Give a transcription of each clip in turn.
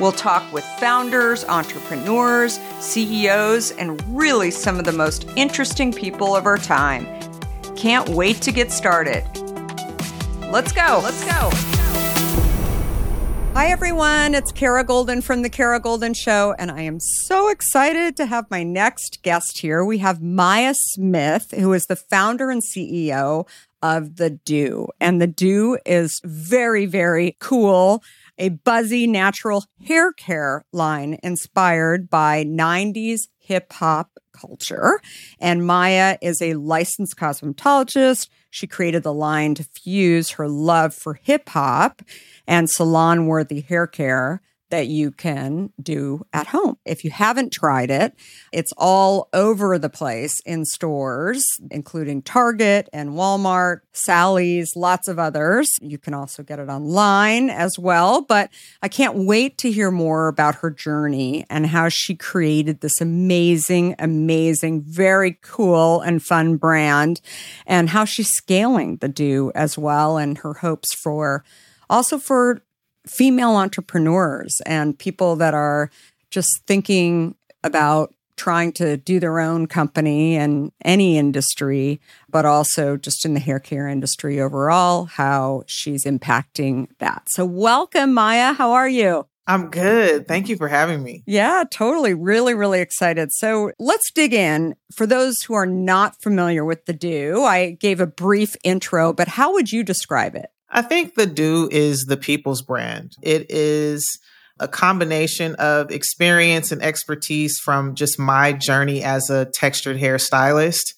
We'll talk with founders, entrepreneurs, CEOs, and really some of the most interesting people of our time. Can't wait to get started. Let's go. Let's go. Hi, everyone. It's Kara Goldin from The Kara Goldin Show, and I am so excited to have my next guest here. We have Maya Smith, who is the founder and CEO of The Doux. And The Doux is very, very cool a buzzy natural hair care line inspired by 90s hip hop culture. And Maya is a licensed cosmetologist. She created the line to fuse her love for hip hop and salon worthy hair care that you can do at home. If you haven't tried it, it's all over the place in stores, including Target and Walmart, Sally's, lots of others. You can also get it online as well. But I can't wait to hear more about her journey and how she created this amazing, amazing, very cool and fun brand and how she's scaling the Doux as well and her hopes for also for female entrepreneurs and people that are just thinking about trying to do their own company and any industry, but also just in the hair care industry overall, how she's impacting that. So, welcome, Maya. How are you? I'm good. Thank you for having me. Yeah, totally. Really, really excited. So let's dig in. For those who are not familiar with the Doux, I gave a brief intro, but how would you describe it? I think the Doux is the people's brand. It is a combination of experience and expertise from just my journey as a textured hairstylist.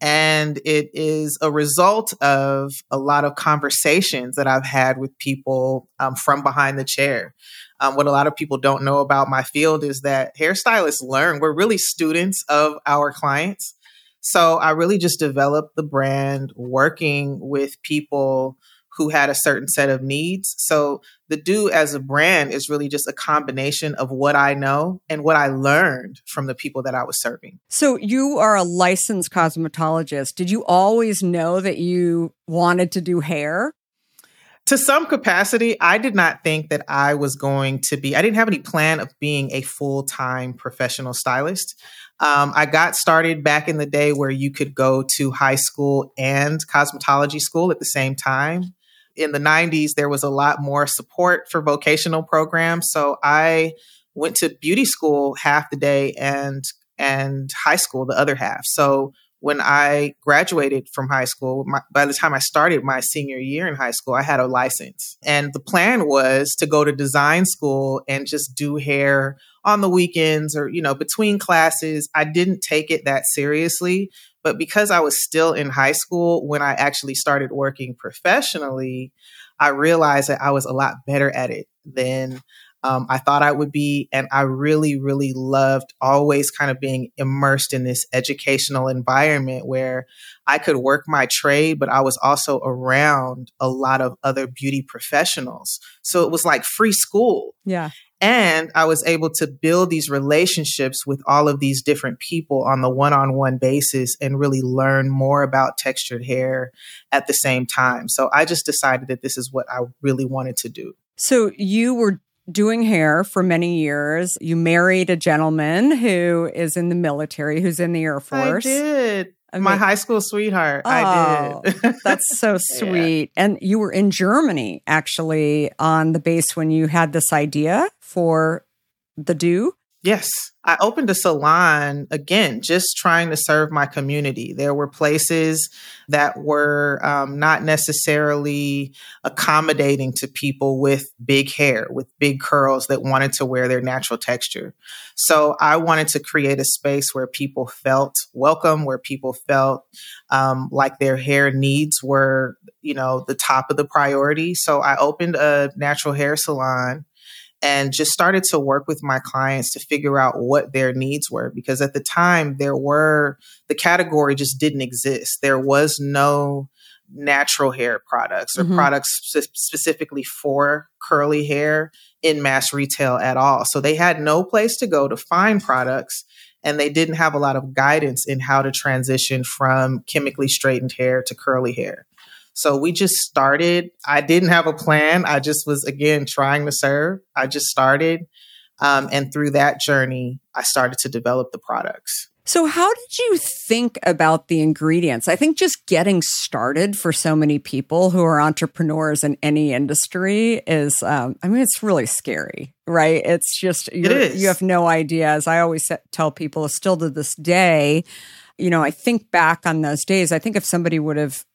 And it is a result of a lot of conversations that I've had with people um, from behind the chair. Um, what a lot of people don't know about my field is that hairstylists learn. We're really students of our clients. So I really just developed the brand working with people who had a certain set of needs. So the Doux as a brand is really just a combination of what I know and what I learned from the people that I was serving. So you are a licensed cosmetologist. Did you always know that you wanted to do hair? To some capacity, I did not think that I was going to be, I didn't have any plan of being a full time professional stylist. Um, I got started back in the day where you could go to high school and cosmetology school at the same time in the 90s, there was a lot more support for vocational programs. So I went to beauty school half the day and and high school the other half. So when I graduated from high school, my, by the time I started my senior year in high school, I had a license. And the plan was to go to design school and just do hair on the weekends or, you know, between classes. I didn't take it that seriously but because I was still in high school when I actually started working professionally, I realized that I was a lot better at it than um, I thought I would be. And I really, really loved always kind of being immersed in this educational environment where I could work my trade, but I was also around a lot of other beauty professionals. So it was like free school. Yeah. And I was able to build these relationships with all of these different people on the one on one basis and really learn more about textured hair at the same time. So I just decided that this is what I really wanted to do. So you were doing hair for many years. You married a gentleman who is in the military, who's in the Air Force. I did. I mean, my high school sweetheart. Oh, I did. that's so sweet. Yeah. And you were in Germany actually on the base when you had this idea for the Doux. Yes. I opened a salon again, just trying to serve my community. There were places that were um, not necessarily accommodating to people with big hair, with big curls that wanted to wear their natural texture. So I wanted to create a space where people felt welcome, where people felt um, like their hair needs were, you know, the top of the priority. So I opened a natural hair salon and just started to work with my clients to figure out what their needs were because at the time there were the category just didn't exist. There was no natural hair products or mm-hmm. products sp- specifically for curly hair in mass retail at all. So they had no place to go to find products and they didn't have a lot of guidance in how to transition from chemically straightened hair to curly hair so we just started. I didn't have a plan. I just was, again, trying to serve. I just started. Um, and through that journey, I started to develop the products. So, how did you think about the ingredients? I think just getting started for so many people who are entrepreneurs in any industry is, um, I mean, it's really scary, right? It's just, it is. you have no idea. As I always tell people, still to this day, you know, I think back on those days. I think if somebody would have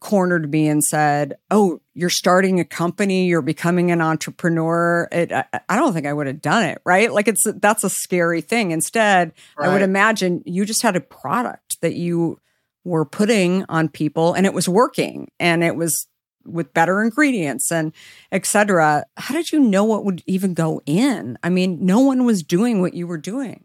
cornered me and said, "Oh, you're starting a company, you're becoming an entrepreneur," it, I, I, don't think I would have done it. Right? Like it's that's a scary thing. Instead, right. I would imagine you just had a product that you were putting on people, and it was working, and it was with better ingredients and etc. How did you know what would even go in? I mean, no one was doing what you were doing.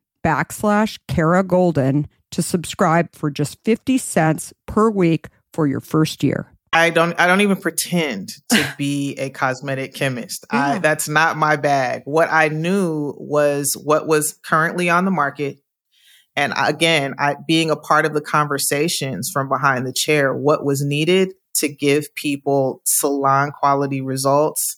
backslash Kara Goldin to subscribe for just 50 cents per week for your first year. I don't I don't even pretend to be a cosmetic chemist. Yeah. I, that's not my bag. What I knew was what was currently on the market. And again, I being a part of the conversations from behind the chair, what was needed to give people salon quality results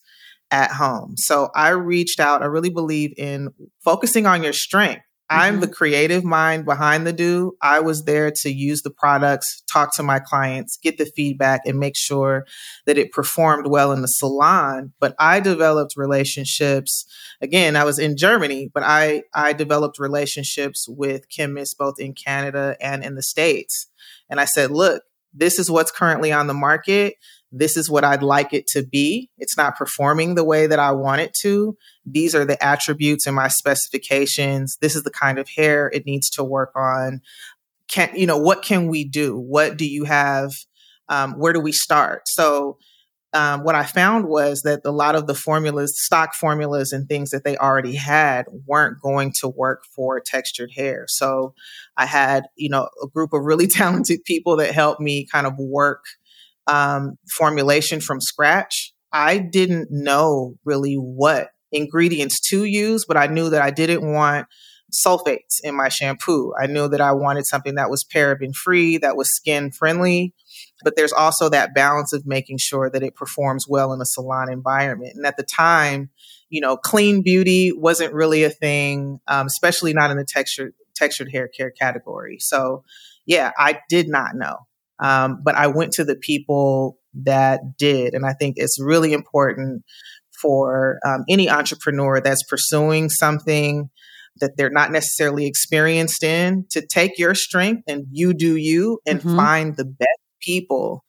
at home. So I reached out. I really believe in focusing on your strength I'm the mm-hmm. creative mind behind the Doux. I was there to use the products, talk to my clients, get the feedback, and make sure that it performed well in the salon. But I developed relationships. Again, I was in Germany, but I, I developed relationships with chemists both in Canada and in the States. And I said, look, this is what's currently on the market this is what I'd like it to be. It's not performing the way that I want it to. These are the attributes in my specifications. This is the kind of hair it needs to work on. Can you know what can we do? What do you have? Um, where do we start? So um, what I found was that a lot of the formulas, stock formulas, and things that they already had weren't going to work for textured hair. So I had, you know, a group of really talented people that helped me kind of work um, formulation from scratch, I didn't know really what ingredients to use, but I knew that I didn't want sulfates in my shampoo. I knew that I wanted something that was paraben free, that was skin friendly. But there's also that balance of making sure that it performs well in a salon environment. And at the time, you know, clean beauty wasn't really a thing, um, especially not in the textured textured hair care category. So, yeah, I did not know. Um, but I went to the people that did. And I think it's really important for um, any entrepreneur that's pursuing something that they're not necessarily experienced in to take your strength and you do you and mm-hmm. find the best people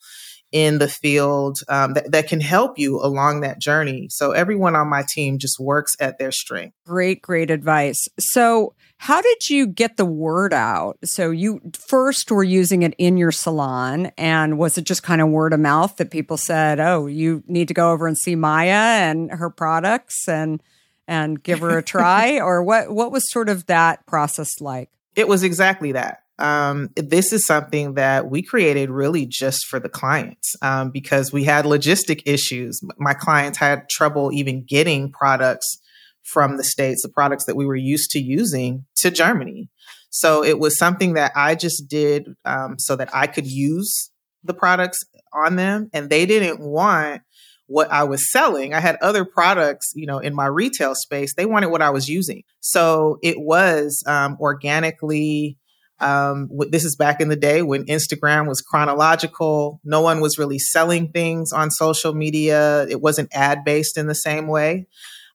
in the field um, that, that can help you along that journey. So everyone on my team just works at their strength. Great, great advice. So how did you get the word out? So you first were using it in your salon and was it just kind of word of mouth that people said, "Oh, you need to go over and see Maya and her products and and give her a try?" or what what was sort of that process like? It was exactly that um, this is something that we created really just for the clients um, because we had logistic issues. My clients had trouble even getting products from the States, the products that we were used to using to Germany. So it was something that I just did um, so that I could use the products on them. And they didn't want what I was selling. I had other products, you know, in my retail space. They wanted what I was using. So it was um, organically um, this is back in the day when Instagram was chronological. No one was really selling things on social media. It wasn't ad based in the same way.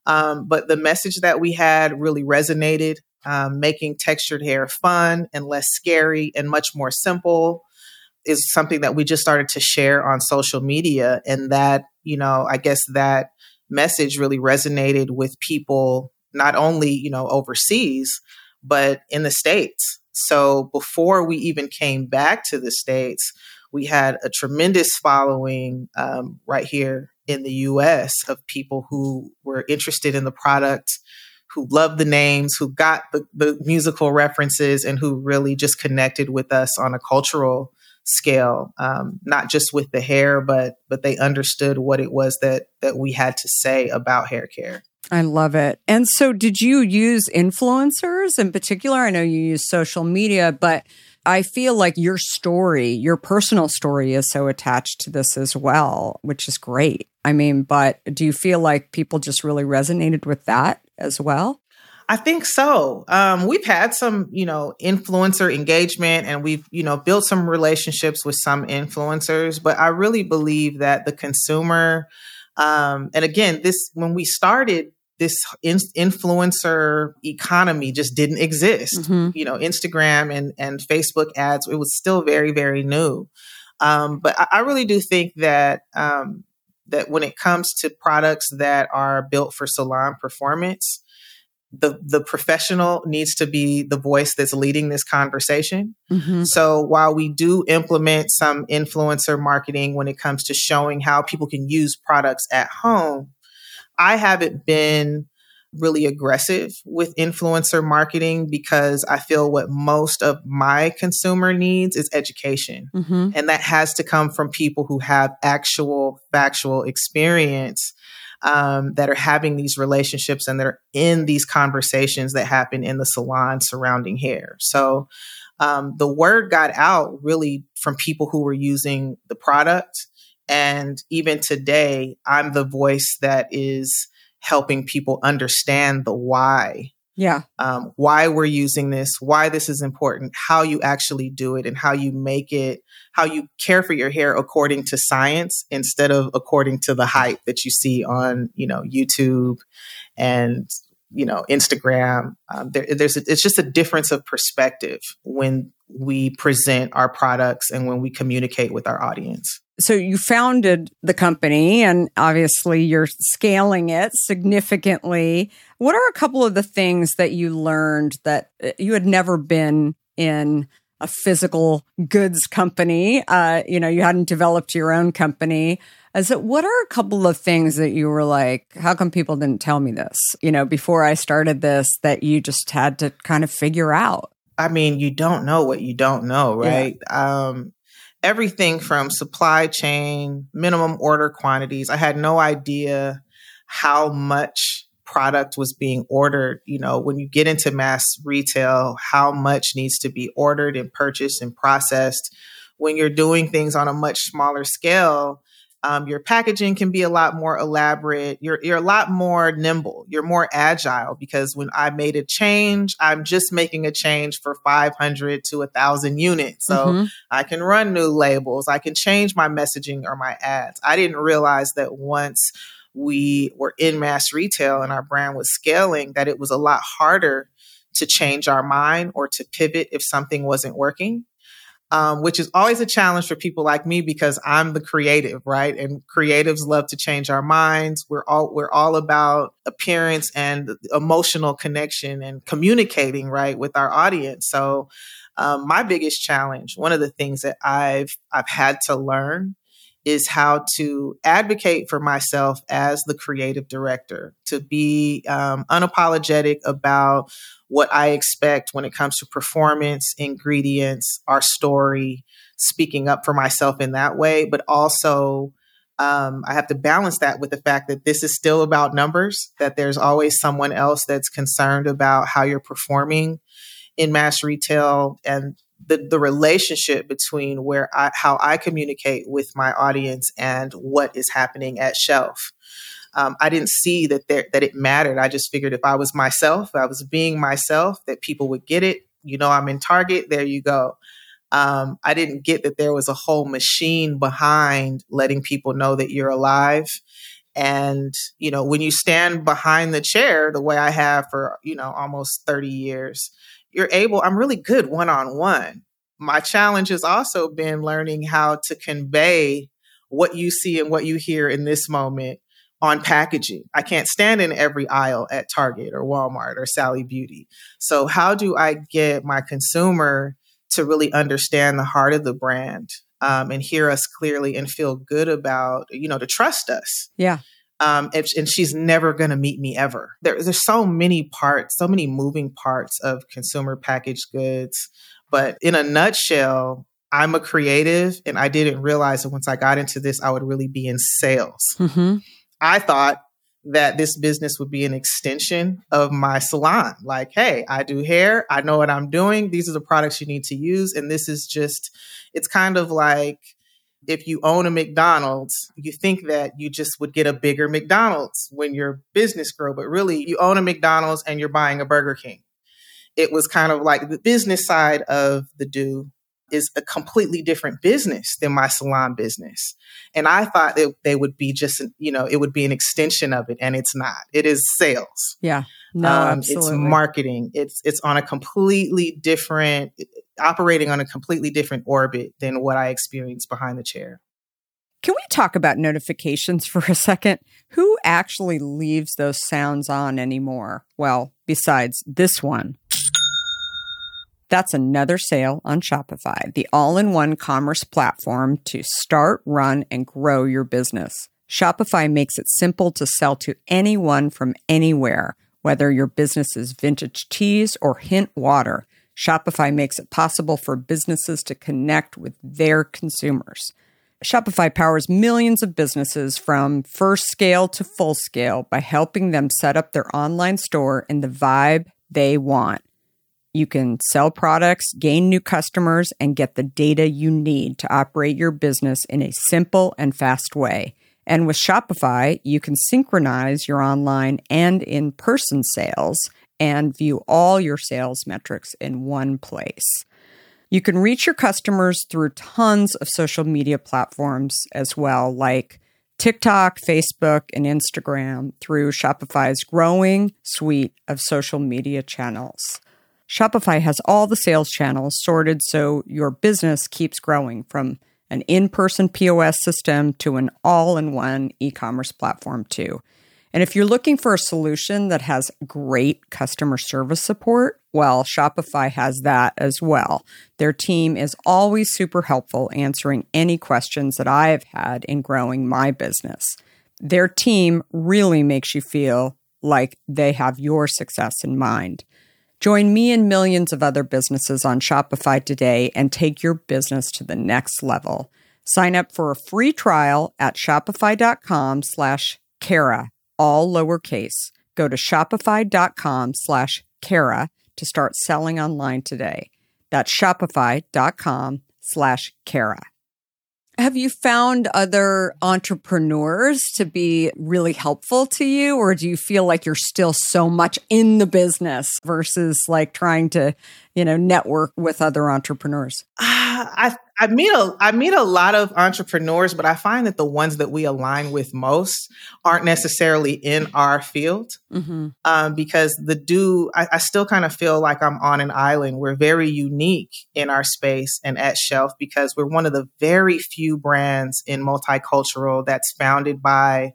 Um, but the message that we had really resonated, um, making textured hair fun and less scary and much more simple is something that we just started to share on social media. And that, you know, I guess that message really resonated with people, not only, you know, overseas, but in the States. So before we even came back to the States, we had a tremendous following um, right here in the US of people who were interested in the product, who loved the names, who got the, the musical references, and who really just connected with us on a cultural scale, um, not just with the hair, but but they understood what it was that that we had to say about hair care. I love it. And so, did you use influencers in particular? I know you use social media, but I feel like your story, your personal story, is so attached to this as well, which is great. I mean, but do you feel like people just really resonated with that as well? I think so. Um, we've had some, you know, influencer engagement and we've, you know, built some relationships with some influencers, but I really believe that the consumer, um, and again, this, when we started, this in- influencer economy just didn't exist. Mm-hmm. You know, Instagram and, and Facebook ads, it was still very, very new. Um, but I, I, really do think that, um, that when it comes to products that are built for salon performance, the the professional needs to be the voice that's leading this conversation. Mm-hmm. So while we do implement some influencer marketing when it comes to showing how people can use products at home, I haven't been really aggressive with influencer marketing because I feel what most of my consumer needs is education. Mm-hmm. And that has to come from people who have actual factual experience um, that are having these relationships and that are in these conversations that happen in the salon surrounding hair. So um, the word got out really from people who were using the product. And even today, I'm the voice that is helping people understand the why yeah. Um, why we're using this, why this is important, how you actually do it, and how you make it, how you care for your hair according to science instead of according to the hype that you see on, you know, YouTube and you know Instagram. Um, there, there's a, it's just a difference of perspective when we present our products and when we communicate with our audience. So you founded the company and obviously you're scaling it significantly. What are a couple of the things that you learned that uh, you had never been in a physical goods company? Uh, you know, you hadn't developed your own company. As it, what are a couple of things that you were like, how come people didn't tell me this? You know, before I started this, that you just had to kind of figure out? I mean, you don't know what you don't know, right? Yeah. Um, everything from supply chain, minimum order quantities. I had no idea how much product was being ordered. You know, when you get into mass retail, how much needs to be ordered and purchased and processed. When you're doing things on a much smaller scale, um, your packaging can be a lot more elaborate. You're you're a lot more nimble. You're more agile because when I made a change, I'm just making a change for 500 to a thousand units. So mm-hmm. I can run new labels. I can change my messaging or my ads. I didn't realize that once we were in mass retail and our brand was scaling, that it was a lot harder to change our mind or to pivot if something wasn't working um, which is always a challenge for people like me because I'm the creative, right? And creatives love to change our minds. We're all we're all about appearance and emotional connection and communicating, right, with our audience. So, um, my biggest challenge, one of the things that I've I've had to learn, is how to advocate for myself as the creative director, to be um, unapologetic about what I expect when it comes to performance, ingredients, our story, speaking up for myself in that way, but also um, I have to balance that with the fact that this is still about numbers, that there's always someone else that's concerned about how you're performing in mass retail and the, the relationship between where I, how I communicate with my audience and what is happening at shelf um, I didn't see that there that it mattered. I just figured if I was myself, I was being myself, that people would get it. You know, I'm in Target. There you go. Um, I didn't get that there was a whole machine behind letting people know that you're alive. And, you know, when you stand behind the chair the way I have for, you know, almost 30 years, you're able, I'm really good one on one. My challenge has also been learning how to convey what you see and what you hear in this moment on packaging. I can't stand in every aisle at Target or Walmart or Sally Beauty. So, how do I get my consumer to really understand the heart of the brand um, and hear us clearly and feel good about, you know, to trust us. Yeah. Um, and, and she's never going to meet me ever. There, there's so many parts, so many moving parts of consumer packaged goods. But in a nutshell, I'm a creative, and I didn't realize that once I got into this, I would really be in sales. Mm-hmm. I thought that this business would be an extension of my salon. Like, hey, I do hair, I know what I'm doing. These are the products you need to use. And this is just, it's kind of like if you own a McDonald's, you think that you just would get a bigger McDonald's when your business grow, but really you own a McDonald's and you're buying a Burger King. It was kind of like the business side of the Doux is a completely different business than my salon business. And I thought that they would be just, you know, it would be an extension of it, and it's not. It is sales. Yeah. No, Um, it's marketing. It's it's on a completely different, operating on a completely different orbit than what I experienced behind the chair. Can we talk about notifications for a second? Who actually leaves those sounds on anymore? Well, besides this one. That's another sale on Shopify, the all in one commerce platform to start, run, and grow your business. Shopify makes it simple to sell to anyone from anywhere, whether your business is vintage teas or hint water. Shopify makes it possible for businesses to connect with their consumers. Shopify powers millions of businesses from first scale to full scale by helping them set up their online store in the vibe they want. You can sell products, gain new customers, and get the data you need to operate your business in a simple and fast way. And with Shopify, you can synchronize your online and in person sales and view all your sales metrics in one place. You can reach your customers through tons of social media platforms as well, like TikTok, Facebook, and Instagram through Shopify's growing suite of social media channels. Shopify has all the sales channels sorted so your business keeps growing from an in person POS system to an all in one e commerce platform, too. And if you're looking for a solution that has great customer service support, well, Shopify has that as well. Their team is always super helpful answering any questions that I have had in growing my business. Their team really makes you feel like they have your success in mind. Join me and millions of other businesses on Shopify today and take your business to the next level. Sign up for a free trial at shopify.com slash Kara, all lowercase. Go to shopify.com slash Kara to start selling online today. That's shopify.com slash Kara. Have you found other entrepreneurs to be really helpful to you, or do you feel like you're still so much in the business versus like trying to, you know, network with other entrepreneurs? Ah, I I meet a I meet a lot of entrepreneurs, but I find that the ones that we align with most aren't necessarily in our field Mm-hmm. um, because the Doux I, I still kind of feel like I'm on an island. We're very unique in our space and at Shelf because we're one of the very few brands in multicultural that's founded by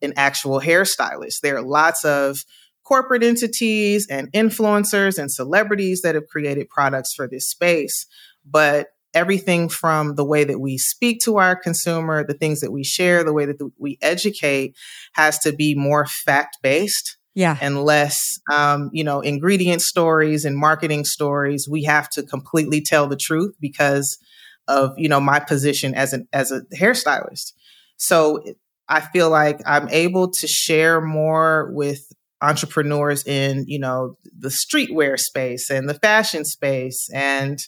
an actual hairstylist. There are lots of corporate entities and influencers and celebrities that have created products for this space, but everything from the way that we speak to our consumer, the things that we share, the way that we educate has to be more fact based Yeah. and less, um, you know, ingredient stories and marketing stories. We have to completely tell the truth because of, you know, my position as an, as a hairstylist. So I feel like I'm able to share more with entrepreneurs in you know the streetwear space and the fashion space and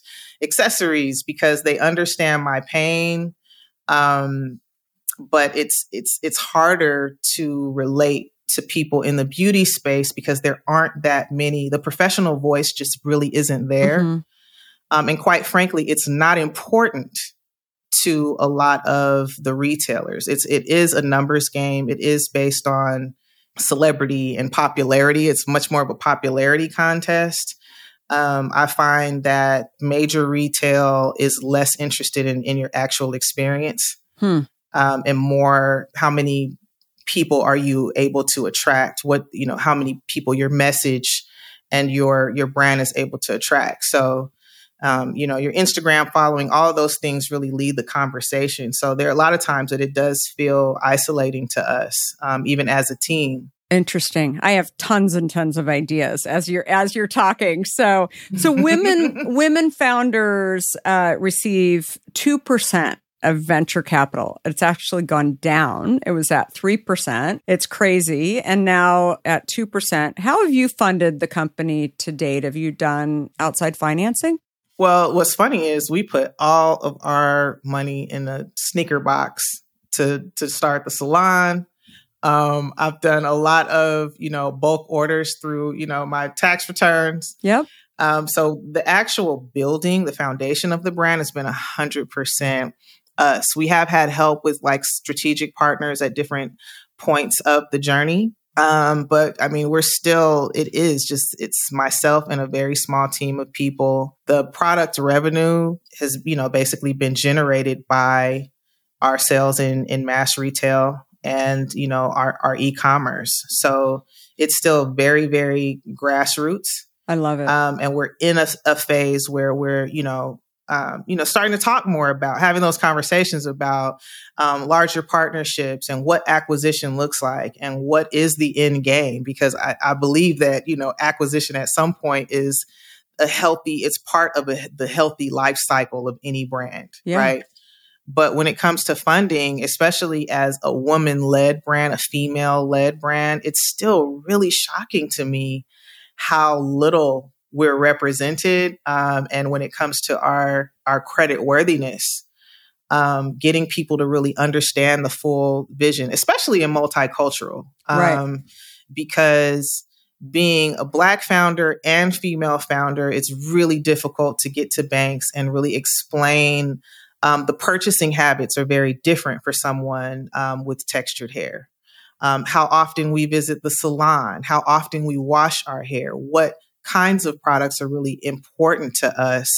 accessories because they understand my pain um, but it's it's it's harder to relate to people in the beauty space because there aren't that many. The professional voice just really isn't there. Mhm. um, and quite frankly it's not important to a lot of the retailers. It's it is a numbers game. It is based on celebrity and popularity. It's much more of a popularity contest. Um, i find that major retail is less interested in, in your actual experience Hmm. um, and more how many people are you able to attract what you know how many people your message and your your brand is able to attract. So um, you know, your Instagram following, all of those things really lead the conversation. So there are a lot of times that it does feel isolating to us, um, even as a team. Interesting. I have tons and tons of ideas as you're as you're talking. So so women women founders uh, receive two percent of venture capital. It's actually gone down. It was at 3%. It's crazy. And now at 2%. How have you funded the company to date? Have you done outside financing? Well, what's funny is we put all of our money in a sneaker box to to start the salon. Um, I've done a lot of you know bulk orders through you know my tax returns. Yep. Um, so the actual building, the foundation of the brand has been a hundred percent us. We have had help with like strategic partners at different points of the journey. Um, but I mean, we're still, it is just, it's myself and a very small team of people. The product revenue has, you know, basically been generated by our sales in, in mass retail and, you know, our, our e-commerce. So it's still very, very grassroots. I love it. Um, and we're in a, a phase where we're, you know, um, you know, starting to talk more about having those conversations about um, larger partnerships and what acquisition looks like and what is the end game. Because I, I believe that you know, acquisition at some point is a healthy. It's part of a, the healthy life cycle of any brand, yeah. right? But when it comes to funding, especially as a woman led brand, a female led brand, it's still really shocking to me how little we're represented. Um, and when it comes to our, our credit worthiness, um, getting people to really understand the full vision, especially in multicultural. Um, right. Because being a black founder and female founder, it's really difficult to get to banks and really explain um, the purchasing habits are very different for someone um, with textured hair. Um, how often we visit the salon, how often we wash our hair, what kinds of products are really important to us.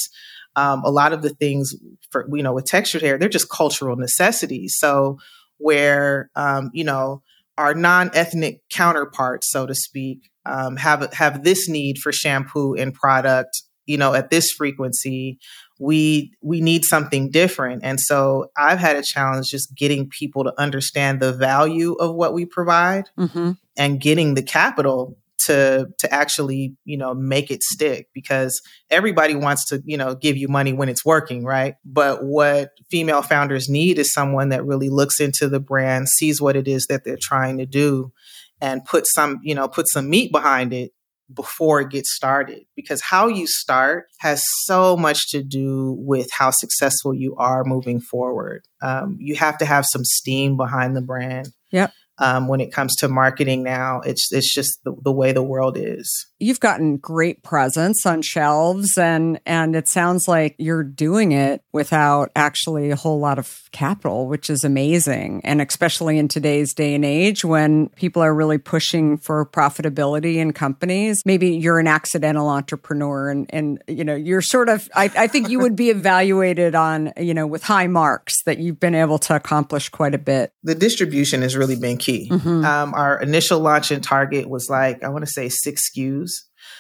Um, a lot of the things for you know with textured hair, they're just cultural necessities. So where um, you know our non-ethnic counterparts, so to speak, um, have have this need for shampoo and product, you know, at this frequency, we we need something different. And so I've had a challenge just getting people to understand the value of what we provide mm-hmm. and getting the capital to to actually you know make it stick because everybody wants to you know give you money when it's working right? But what female founders need is someone that really looks into the brand sees what it is that they're trying to do and put some you know put some meat behind it before it gets started. Because how you start has so much to do with how successful you are moving forward. Um, you have to have some steam behind the brand. Yep um, when it comes to marketing now. It's it's just the, the, way the world is. You've gotten great presence on shelves, and and it sounds like you're doing it without actually a whole lot of capital, which is amazing. And especially in today's day and age, when people are really pushing for profitability in companies, maybe you're an accidental entrepreneur, and and you know you're sort of. I, I think you would be evaluated on you know with high marks that you've been able to accomplish quite a bit. The distribution has really been key. Mm-hmm. Um, our initial launch in Target was like, I want to say six SKUs.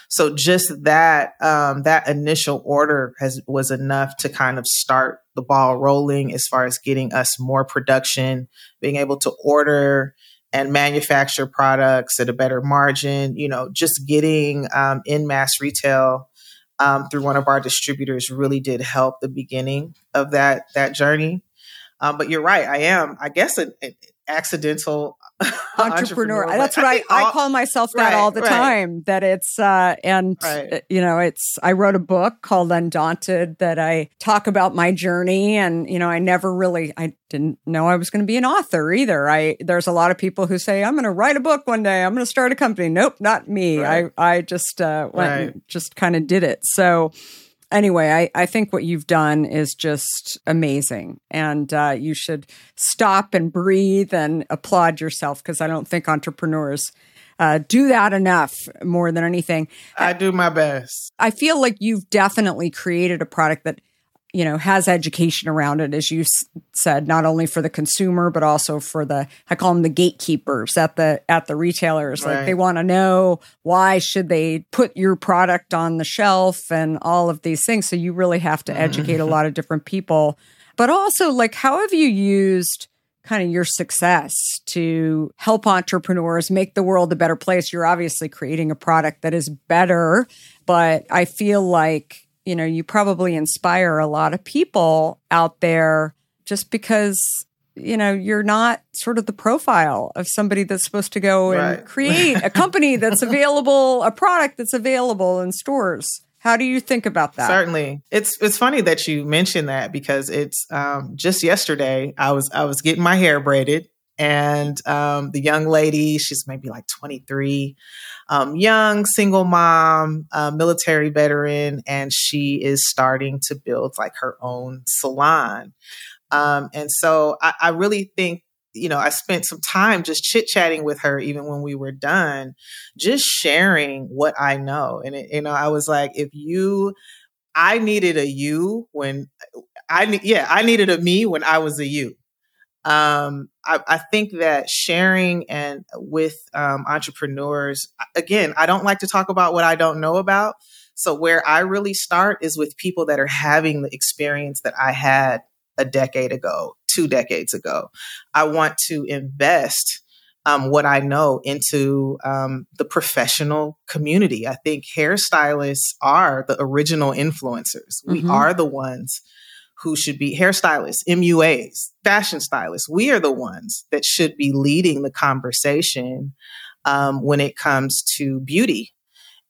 So just that, um, that initial order has, was enough to kind of start the ball rolling as far as getting us more production, being able to order and manufacture products at a better margin, you know, just getting um, in mass retail um, through one of our distributors really did help the beginning of that that journey. Um, but you're right, I am, I guess, an, an accidental entrepreneur. entrepreneur. That's what I, I, I, call myself that right, all the right. time. That it's uh and right. Uh, you know, it's I wrote a book called Undaunted that I talk about my journey and you know, I never really I didn't know I was going to be an author either. I there's a lot of people who say I'm going to write a book one day. I'm going to start a company. Nope, not me. I I just uh went and just kind of did it. So anyway, I, I think what you've done is just amazing. And uh, you should stop and breathe and applaud yourself because I don't think entrepreneurs uh, do that enough more than anything. I do my best. I feel like you've definitely created a product that you know, has education around it, as you s- said, not only for the consumer but also for the I call them the gatekeepers at the at the retailers. Like they want to know why should they put your product on the shelf and all of these things. So you really have to mm-hmm. educate a lot of different people. But also, like, how have you used kind of your success to help entrepreneurs make the world a better place? You're obviously creating a product that is better, but I feel like you know, you probably inspire a lot of people out there just because, you know, you're not sort of the profile of somebody that's supposed to go and create a company that's available, a product that's available in stores. How do you think about that? Certainly, it's it's funny that you mentioned that because it's um, just yesterday I was I was getting my hair braided, and um, the young lady she's maybe like twenty three, um, young single mom, military veteran, and she is starting to build like her own salon, um, and so I, I really think you know I spent some time just chit chatting with her even when we were done just sharing what I know. And it, you know, I was like, if you, I needed a you when I, yeah, I needed a me when I was a you. Um, I, I think that sharing and with um, entrepreneurs, again, I don't like to talk about what I don't know about. So where I really start is with people that are having the experience that I had a decade ago, two decades ago. I want to invest um, what I know into um, the professional community. I think hairstylists are the original influencers. We Mhm. are the ones who should be hairstylists, MUAs, fashion stylists. We are the ones that should be leading the conversation um, when it comes to beauty.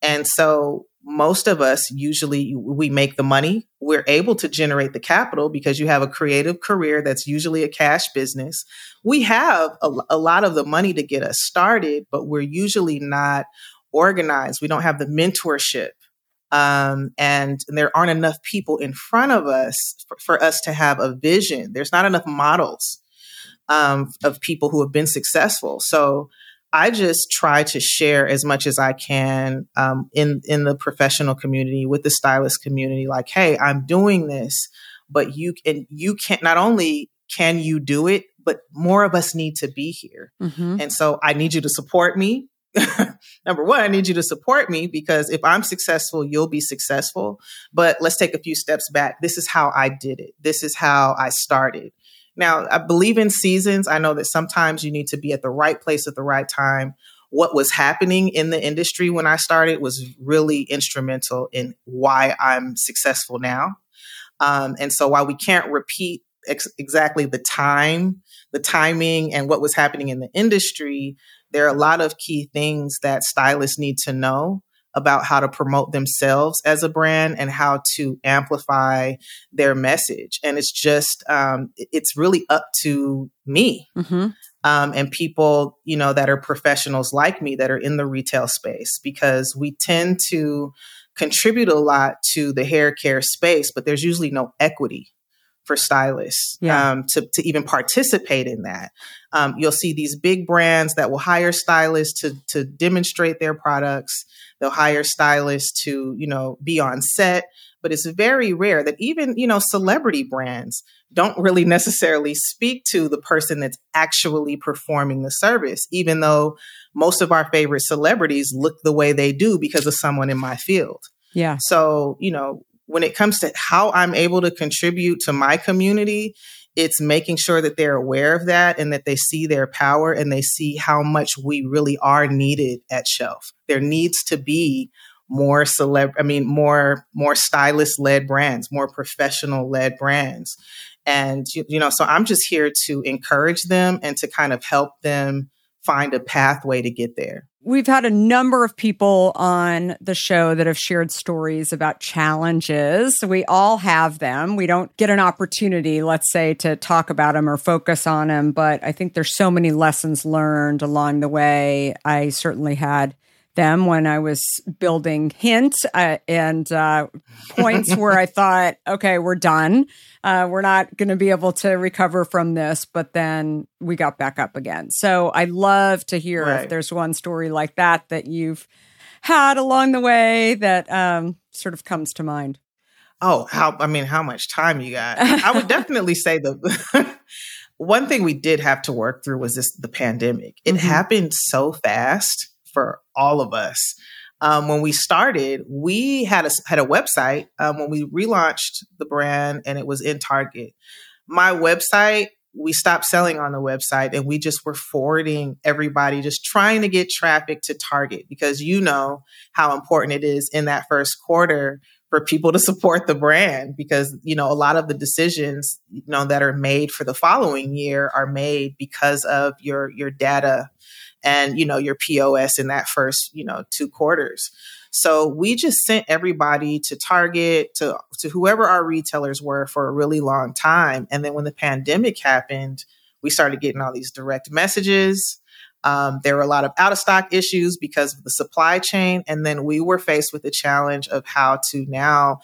And so most of us usually we make the money. We're able to generate the capital because you have a creative career that's usually a cash business. We have a, a lot of the money to get us started, but we're usually not organized. We don't have the mentorship. Um, and there aren't enough people in front of us for, for us to have a vision. There's not enough models um, of people who have been successful. So I just try to share as much as I can um, in in the professional community with the stylist community. Like, hey, I'm doing this, but you and you can't. Not only can you do it, but more of us need to be here. Mhm. And so I need you to support me. Number one, I need you to support me because if I'm successful, you'll be successful. But let's take a few steps back. This is how I did it. This is how I started. Now, I believe in seasons. I know that sometimes you need to be at the right place at the right time. What was happening in the industry when I started was really instrumental in why I'm successful now. Um, and so while we can't repeat ex- exactly the time, the timing, and what was happening in the industry, there are a lot of key things that stylists need to know about how to promote themselves as a brand and how to amplify their message. And it's just, um, it's really up to me Mhm. um, and people, you know, that are professionals like me that are in the retail space because we tend to contribute a lot to the hair care space, but there's usually no equity for stylists Yeah. um, to, to even participate in that. Um, you'll see these big brands that will hire stylists to, to demonstrate their products. They'll hire stylists to, you know, be on set, but it's very rare that even, you know, celebrity brands don't really necessarily speak to the person that's actually performing the service, even though most of our favorite celebrities look the way they do because of someone in my field. Yeah. So, you know, when it comes to how I'm able to contribute to my community, it's making sure that they're aware of that and that they see their power and they see how much we really are needed at shelf. There needs to be more celeb I mean more more stylist led brands, more professional led brands. And you, you know, so I'm just here to encourage them and to kind of help them find a pathway to get there. We've had a number of people on the show that have shared stories about challenges. We all have them. We don't get an opportunity, let's say, to talk about them or focus on them, but I think there's so many lessons learned along the way. I certainly had them when I was building Hint uh, and uh, points where I thought, okay, we're done. Uh, we're not going to be able to recover from this, but then we got back up again. So I love to hear if there's one story like that that you've had along the way that um, sort of comes to mind. Oh, how I mean, how much time you got? I would definitely say the one thing we did have to work through was this the pandemic. It mm-hmm. happened so fast for all of us. Um, when we started, we had a had a website um, when we relaunched the brand, and it was in Target. My website, we stopped selling on the website, and we just were forwarding everybody, just trying to get traffic to Target because you know how important it is in that first quarter for people to support the brand because you know a lot of the decisions you know that are made for the following year are made because of your your data and you know your POS in that first you know two quarters. So we just sent everybody to Target to to whoever our retailers were for a really long time, and then when the pandemic happened, we started getting all these direct messages. Um, there were a lot of out of stock issues because of the supply chain, and then we were faced with the challenge of how to now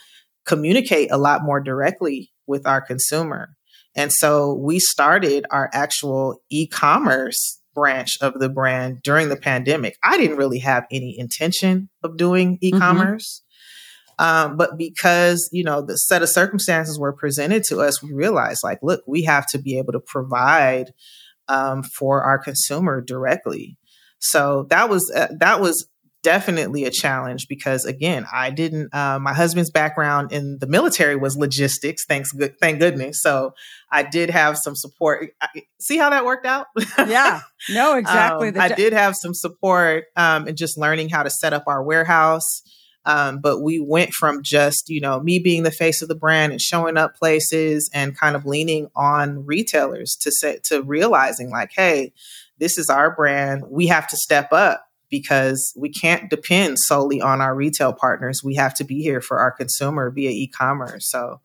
communicate a lot more directly with our consumer. And so we started our actual e-commerce branch of the brand during the pandemic. I didn't really have any intention of doing mm-hmm. e-commerce. Mm-hmm. Um, but because, you know, the set of circumstances were presented to us, we realized like, look, we have to be able to provide um, for our consumer directly. So that was, uh, that was definitely a challenge because again, I didn't. Uh, my husband's background in the military was logistics. Thanks, good, thank goodness. So I did have some support. See how that worked out? yeah, no, exactly. um, I did have some support um, in just learning how to set up our warehouse. Um, but we went from just, you know, me being the face of the brand and showing up places and kind of leaning on retailers to say, to realizing like, hey, this is our brand. We have to step up because we can't depend solely on our retail partners. We have to be here for our consumer via e-commerce. So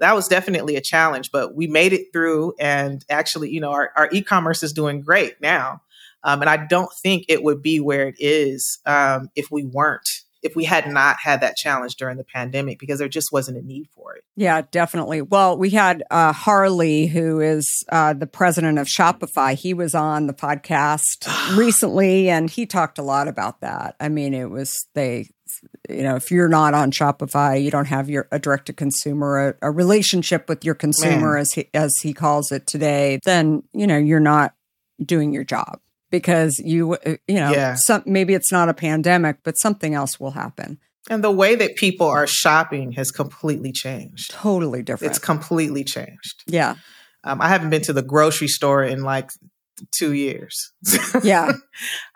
that was definitely a challenge, but we made it through. And actually, you know, our, our e-commerce is doing great now. Um, and I don't think it would be where it is um, if we weren't if we had not had that challenge during the pandemic because there just wasn't a need for it. Yeah, definitely. Well, we had uh, Harley, who is uh, the president of Shopify. He was on the podcast recently and he talked a lot about that. I mean, it was they you know, if you're not on Shopify, you don't have your a direct to consumer, a, a, relationship with your consumer, Man. as he as he calls it today, then you know you're not doing your job because you uh, you know yeah. some, maybe it's not a pandemic but something else will happen. And the way that people are shopping has completely changed. Totally different. It's completely changed. Yeah. Um, i haven't been to the grocery store in like two years. Yeah.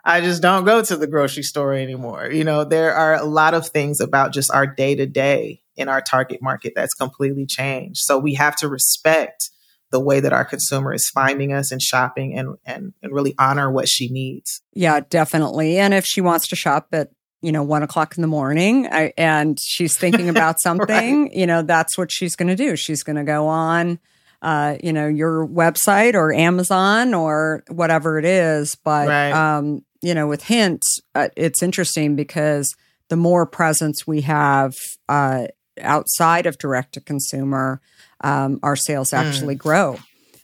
I just don't go to the grocery store anymore. You know there are a lot of things about just our day to day in our target market that's completely changed. So we have to respect the way that our consumer is finding us and shopping and, and, and really honor what she needs. Yeah, definitely. And if she wants to shop at you know, one o'clock in the morning I, and she's thinking about something, right. you know, that's what she's going to do. She's going to go on, uh, you know, your website or Amazon or whatever it is. But, right. um, you know, with Hint, uh, it's interesting because the more presence we have uh, outside of direct to consumer, um, our sales actually mm. grow.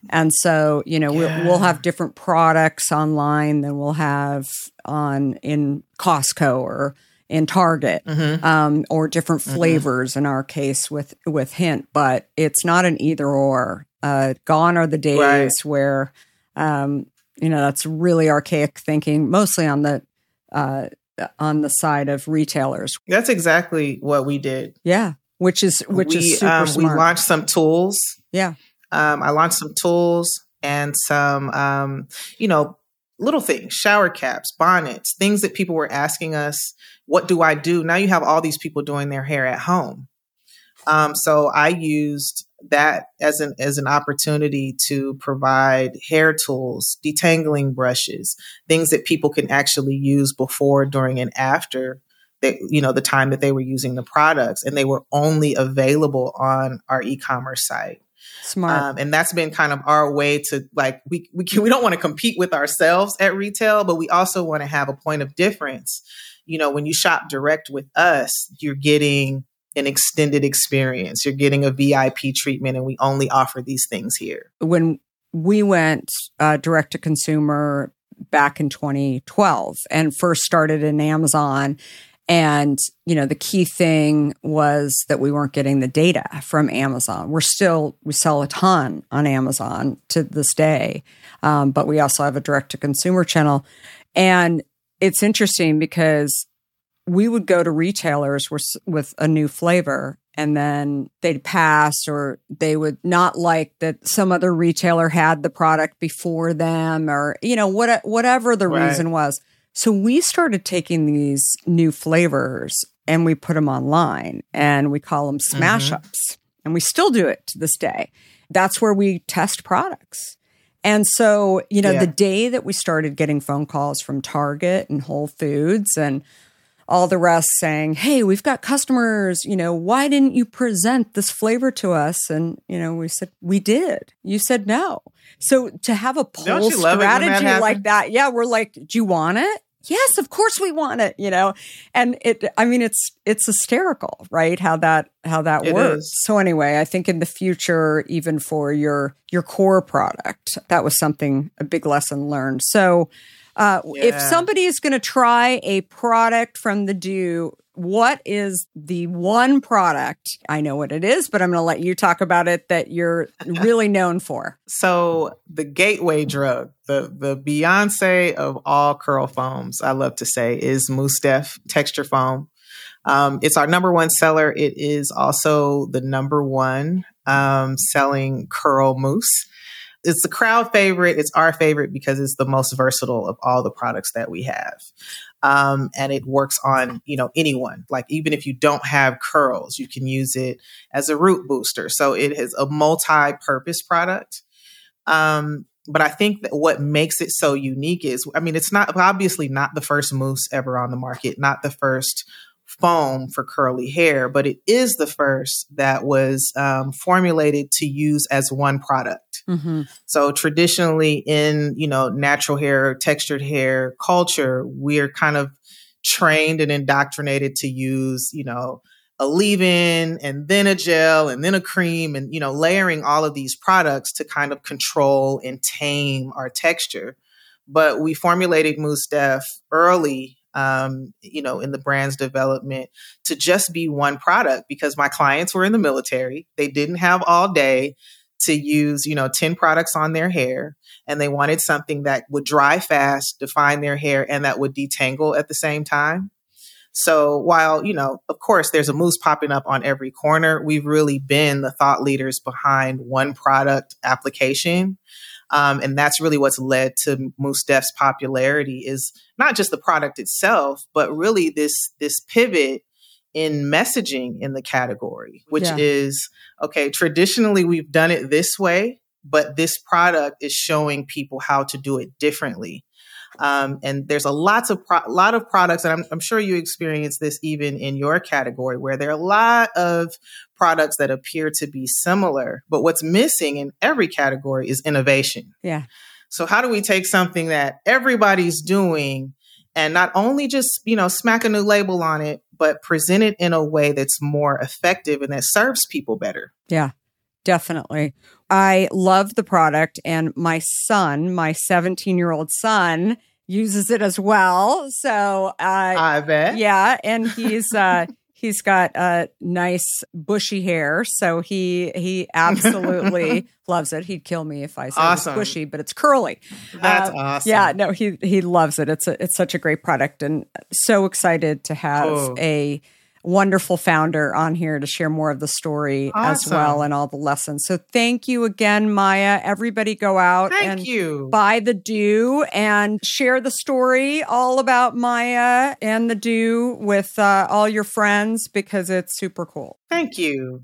And so, you know, yeah. we'll, we'll have different products online than we'll have on in Costco or in Target, mm-hmm. um, or different mm-hmm. flavors mm-hmm. in our case with with Hint. But it's not an either or. Uh, gone are the days right. where, um, you know, that's really archaic thinking, mostly on the uh, on the side of retailers. That's exactly what we did. Yeah which is which we, is super um, smart. We launched some tools. Yeah, um, I launched some tools and some, um, you know, little things, shower caps, bonnets, things that people were asking us, "What do I do?" Now you have all these people doing their hair at home. Um, so I used that as an as an opportunity to provide hair tools, detangling brushes, things that people can actually use before, during, and after you know, the time that they were using the products, and they were only available on our e-commerce site. Smart. Um, and that's been kind of our way to like we we can, we don't want to compete with ourselves at retail, but we also want to have a point of difference. You know, when you shop direct with us, you're getting an extended experience. You're getting a VIP treatment, and we only offer these things here. When we went uh, direct to consumer back in 2012 and first started in Amazon And, you know, the key thing was that we weren't getting the data from Amazon. We're still, we sell a ton on Amazon to this day. Um, but we also have a direct to consumer channel. And it's interesting because we would go to retailers with, with a new flavor and then they'd pass or they would not like that some other retailer had the product before them or you know what whatever the right. reason was so we started taking these new flavors and we put them online and we call them smash mm-hmm. ups and we still do it to this day that's where we test products and so you know yeah. the day that we started getting phone calls from target and whole foods and all the rest saying, Hey, we've got customers, you know, why didn't you present this flavor to us? And, you know, we said, We did. You said no. So to have a pull strategy that like that, yeah, we're like, Do you want it? Yes, of course we want it, you know. And it I mean it's it's hysterical, right? How that how that it works. Is. So anyway, I think in the future even for your your core product, that was something a big lesson learned. So uh, yeah. If somebody is going to try a product from the Doux, what is the one product? I know what it is, but I'm going to let you talk about it that you're really known for. So, the gateway drug, the the Beyonce of all curl foams, I love to say, is Mousse Def Texture Foam. Um, it's our number one seller. It is also the number one um, selling curl mousse it's the crowd favorite. It's our favorite because it's the most versatile of all the products that we have. Um, and it works on, you know, anyone. Like even if you don't have curls, you can use it as a root booster. So it is a multi-purpose product. Um, but I think that what makes it so unique is, I mean, it's not obviously not the first mousse ever on the market, not the first foam for curly hair, but it is the first that was um, formulated to use as one product. Mm-hmm. So traditionally in, you know, natural hair, textured hair culture, we're kind of trained and indoctrinated to use, you know, a leave-in and then a gel and then a cream and, you know, layering all of these products to kind of control and tame our texture. But we formulated Def early um, you know, in the brand's development to just be one product because my clients were in the military. They didn't have all day to use, you know, 10 products on their hair and they wanted something that would dry fast, define their hair, and that would detangle at the same time. So while, you know, of course, there's a mousse popping up on every corner, we've really been the thought leaders behind one product application. Um, and that's really what's led to Mousse Def's popularity is not just the product itself, but really this this pivot in messaging in the category, which yeah. is okay, traditionally we've done it this way, but this product is showing people how to do it differently. Um, and there's a lots of pro- lot of products, and I'm, I'm, sure you experience this even in your category, where there are a lot of products that appear to be similar, but what's missing in every category is innovation. Yeah. So how do we take something that everybody's doing and not only just you know smack a new label on it, but present it in a way that's more effective and that serves people better? Yeah. Definitely. I love the product, and my son, my 17 year old son, uses it as well. So, uh, I bet. Yeah. And he's, uh, he's got uh, nice bushy hair, so he he absolutely loves it. He'd kill me if I said awesome. it's bushy, but it's curly. That's uh, awesome. Yeah, no, he he loves it. It's a, it's such a great product, and so excited to have oh. a wonderful founder on here to share more of the story awesome. as well and all the lessons. So thank you again, Maya. Everybody go out thank and you. buy the Doux and share the story all about Maya and the Doux with uh, all your friends because it's super cool. Thank you.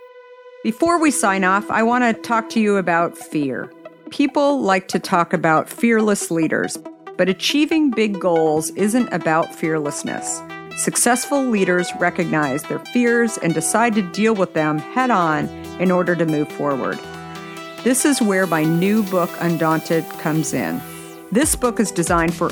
Before we sign off, I want to talk to you about fear. People like to talk about fearless leaders, but achieving big goals isn't about fearlessness. Successful leaders recognize their fears and decide to deal with them head on in order to move forward. This is where my new book, Undaunted, comes in. This book is designed for